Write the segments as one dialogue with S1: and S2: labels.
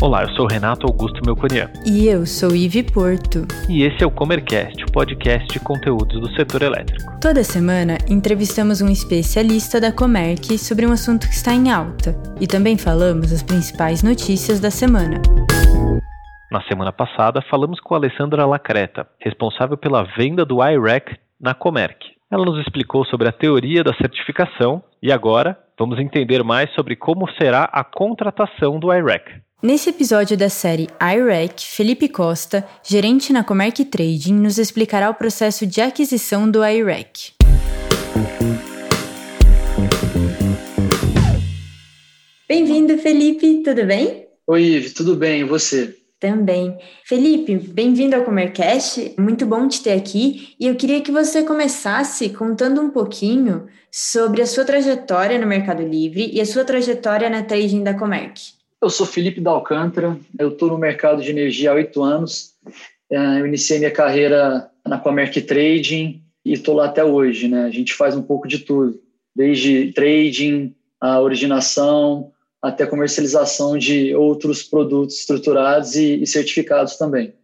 S1: Olá, eu sou Renato Augusto Melconian.
S2: E eu sou Ive Porto.
S1: E esse é o Comercast, o podcast de conteúdos do setor elétrico.
S2: Toda semana entrevistamos um especialista da Comerc sobre um assunto que está em alta e também falamos as principais notícias da semana.
S1: Na semana passada, falamos com a Alessandra Lacreta, responsável pela venda do iREC na Comerc. Ela nos explicou sobre a teoria da certificação e agora vamos entender mais sobre como será a contratação do iREC.
S2: Nesse episódio da série IREC, Felipe Costa, gerente na Comerc Trading, nos explicará o processo de aquisição do IREC. Bem-vindo, Felipe, tudo bem?
S3: Oi, Ive, tudo bem, e você?
S2: Também. Felipe, bem-vindo ao Comercast, muito bom te ter aqui, e eu queria que você começasse contando um pouquinho sobre a sua trajetória no Mercado Livre e a sua trajetória na trading da Comerc.
S3: Eu sou Felipe Dalcântara, eu estou no mercado de energia há oito anos. É, eu iniciei minha carreira na Comerc Trading e estou lá até hoje. Né? A gente faz um pouco de tudo, desde trading, a originação, até comercialização de outros produtos estruturados e, e certificados também.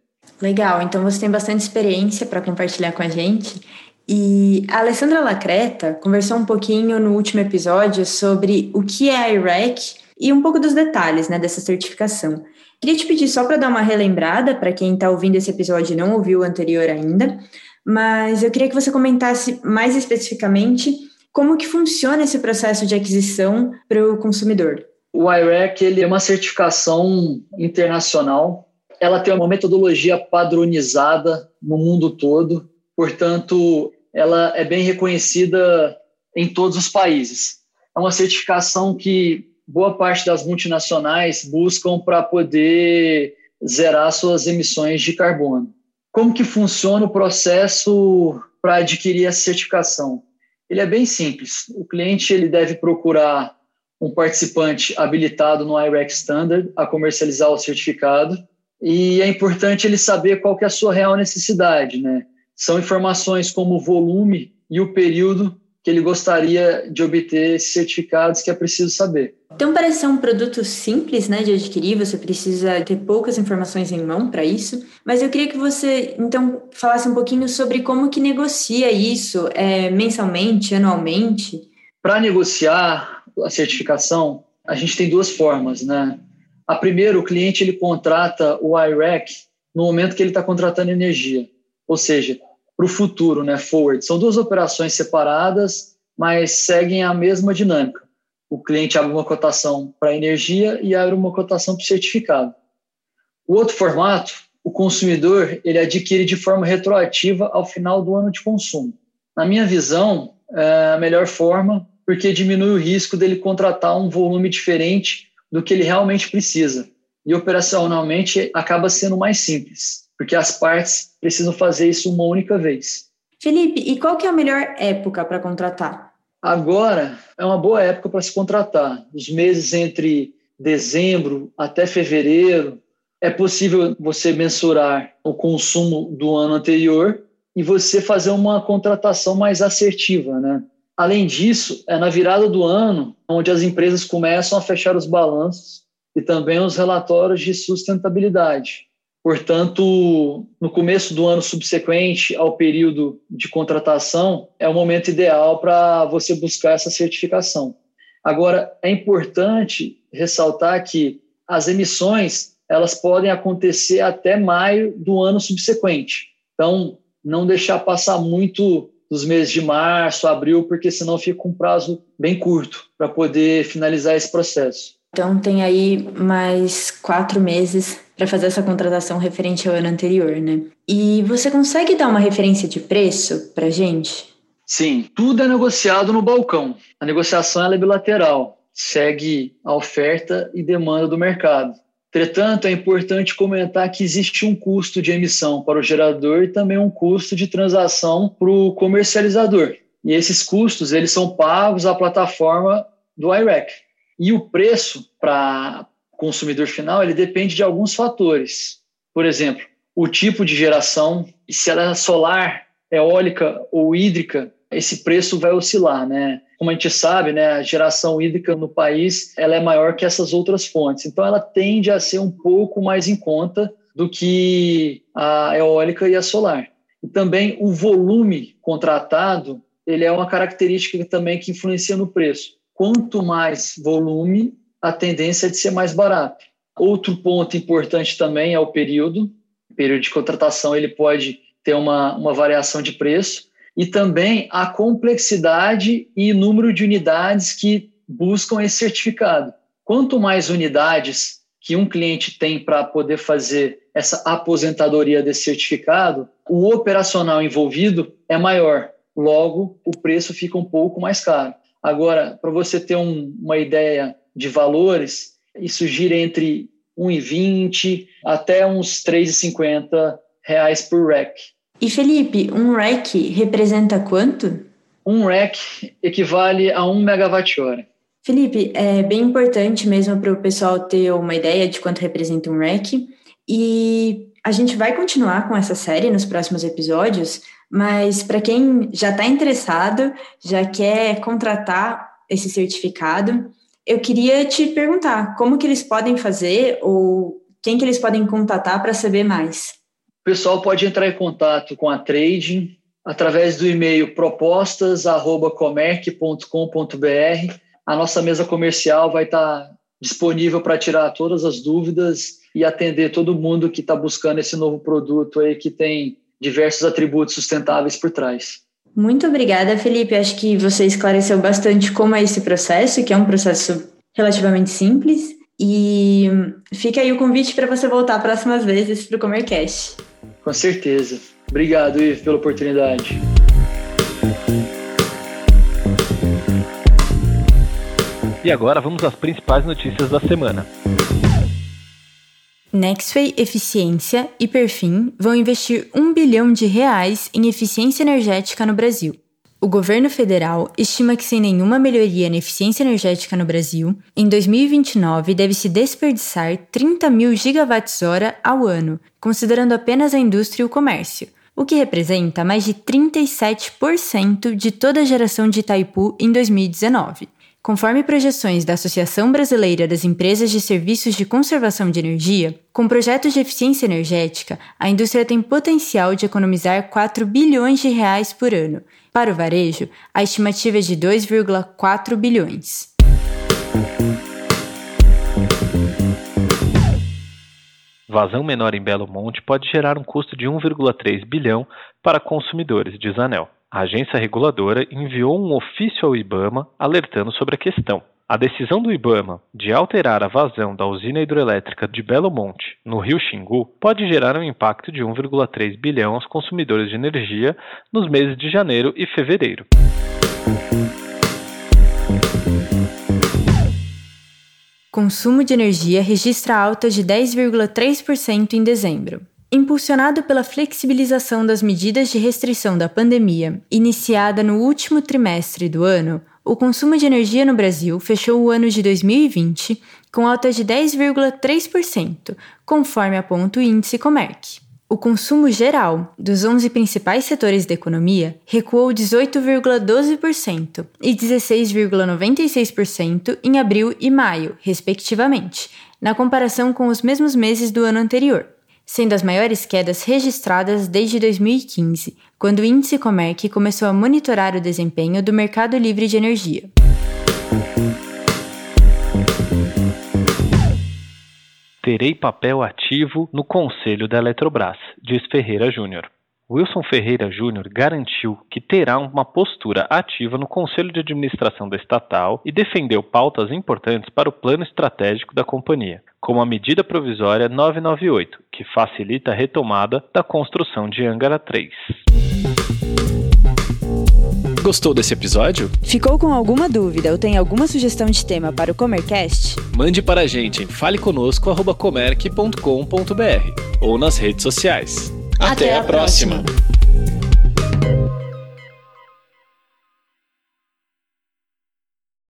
S2: Legal, então você tem bastante experiência para compartilhar com a gente. E a Alessandra Lacreta conversou um pouquinho no último episódio sobre o que é a IREC e um pouco dos detalhes né, dessa certificação. Queria te pedir só para dar uma relembrada para quem está ouvindo esse episódio e não ouviu o anterior ainda, mas eu queria que você comentasse mais especificamente como que funciona esse processo de aquisição para o consumidor.
S3: O IREC ele é uma certificação internacional. Ela tem uma metodologia padronizada no mundo todo, portanto, ela é bem reconhecida em todos os países. É uma certificação que boa parte das multinacionais buscam para poder zerar suas emissões de carbono. Como que funciona o processo para adquirir essa certificação? Ele é bem simples. O cliente ele deve procurar um participante habilitado no IREC Standard a comercializar o certificado e é importante ele saber qual que é a sua real necessidade, né? São informações como o volume e o período que ele gostaria de obter esses certificados que é preciso saber.
S2: Então parece ser um produto simples né, de adquirir, você precisa ter poucas informações em mão para isso, mas eu queria que você então falasse um pouquinho sobre como que negocia isso é, mensalmente, anualmente.
S3: Para negociar a certificação, a gente tem duas formas, né? A primeira, o cliente ele contrata o IREC no momento que ele está contratando energia, ou seja, para o futuro, né, forward. São duas operações separadas, mas seguem a mesma dinâmica. O cliente abre uma cotação para energia e abre uma cotação para certificado. O outro formato, o consumidor ele adquire de forma retroativa ao final do ano de consumo. Na minha visão, é a melhor forma, porque diminui o risco dele contratar um volume diferente do que ele realmente precisa. E operacionalmente acaba sendo mais simples porque as partes precisam fazer isso uma única vez.
S2: Felipe, e qual que é a melhor época para contratar?
S3: Agora é uma boa época para se contratar. Os meses entre dezembro até fevereiro é possível você mensurar o consumo do ano anterior e você fazer uma contratação mais assertiva, né? Além disso, é na virada do ano onde as empresas começam a fechar os balanços e também os relatórios de sustentabilidade. Portanto, no começo do ano subsequente ao período de contratação, é o momento ideal para você buscar essa certificação. Agora, é importante ressaltar que as emissões elas podem acontecer até maio do ano subsequente. Então, não deixar passar muito dos meses de março, abril, porque senão fica um prazo bem curto para poder finalizar esse processo.
S2: Então, tem aí mais quatro meses para fazer essa contratação referente ao ano anterior, né? E você consegue dar uma referência de preço para gente?
S3: Sim, tudo é negociado no balcão. A negociação é bilateral, segue a oferta e demanda do mercado. Entretanto, é importante comentar que existe um custo de emissão para o gerador e também um custo de transação para o comercializador. E esses custos eles são pagos à plataforma do IREC. E o preço para consumidor final, ele depende de alguns fatores. Por exemplo, o tipo de geração, se ela é solar, eólica ou hídrica, esse preço vai oscilar, né? Como a gente sabe, né, a geração hídrica no país ela é maior que essas outras fontes, então ela tende a ser um pouco mais em conta do que a eólica e a solar. E também o volume contratado, ele é uma característica também que influencia no preço. Quanto mais volume, a tendência é de ser mais barato. Outro ponto importante também é o período. O período de contratação ele pode ter uma, uma variação de preço e também a complexidade e número de unidades que buscam esse certificado. Quanto mais unidades que um cliente tem para poder fazer essa aposentadoria desse certificado, o operacional envolvido é maior. Logo, o preço fica um pouco mais caro. Agora, para você ter um, uma ideia de valores, isso gira entre 1,20 até uns 3,50 reais por REC.
S2: E Felipe, um REC representa quanto?
S3: Um REC equivale a 1 megawatt-hora.
S2: Felipe, é bem importante mesmo para o pessoal ter uma ideia de quanto representa um REC. E a gente vai continuar com essa série nos próximos episódios, mas para quem já está interessado, já quer contratar esse certificado, eu queria te perguntar como que eles podem fazer ou quem que eles podem contatar para saber mais.
S3: O pessoal pode entrar em contato com a Trading através do e-mail propostas@comerc.com.br. A nossa mesa comercial vai estar disponível para tirar todas as dúvidas e atender todo mundo que está buscando esse novo produto aí que tem diversos atributos sustentáveis por trás.
S2: Muito obrigada, Felipe. Acho que você esclareceu bastante como é esse processo, que é um processo relativamente simples. E fica aí o convite para você voltar próximas vezes para o Comercast.
S3: Com certeza. Obrigado, Ivo, pela oportunidade.
S1: E agora vamos às principais notícias da semana.
S2: Nexway Eficiência e Perfim vão investir um bilhão de reais em eficiência energética no Brasil. O governo federal estima que, sem nenhuma melhoria na eficiência energética no Brasil, em 2029 deve-se desperdiçar 30 mil gigawatts-hora ao ano, considerando apenas a indústria e o comércio, o que representa mais de 37% de toda a geração de Itaipu em 2019. Conforme projeções da Associação Brasileira das Empresas de Serviços de Conservação de Energia, com projetos de eficiência energética, a indústria tem potencial de economizar 4 bilhões de reais por ano. Para o varejo, a estimativa é de 2,4 bilhões.
S1: Vazão menor em Belo Monte pode gerar um custo de 1,3 bilhão para consumidores, diz Anel. A agência reguladora enviou um ofício ao IBAMA alertando sobre a questão. A decisão do IBAMA de alterar a vazão da usina hidrelétrica de Belo Monte, no rio Xingu, pode gerar um impacto de 1,3 bilhão aos consumidores de energia nos meses de janeiro e fevereiro.
S2: Consumo de energia registra alta de 10,3% em dezembro. Impulsionado pela flexibilização das medidas de restrição da pandemia, iniciada no último trimestre do ano, o consumo de energia no Brasil fechou o ano de 2020 com alta de 10,3%, conforme aponta o índice Comerc. O consumo geral dos 11 principais setores da economia recuou 18,12% e 16,96% em abril e maio, respectivamente, na comparação com os mesmos meses do ano anterior sendo as maiores quedas registradas desde 2015, quando o índice Comerc começou a monitorar o desempenho do mercado livre de energia.
S1: Terei papel ativo no conselho da Eletrobras, diz Ferreira Júnior. Wilson Ferreira Júnior garantiu que terá uma postura ativa no Conselho de Administração da estatal e defendeu pautas importantes para o plano estratégico da companhia, como a medida provisória 998, que facilita a retomada da construção de Angara 3. Gostou desse episódio?
S2: Ficou com alguma dúvida ou tem alguma sugestão de tema para o Comercast?
S1: Mande para a gente em faleconosco.comerc.com.br ou nas redes sociais. Até, Até a próxima. próxima.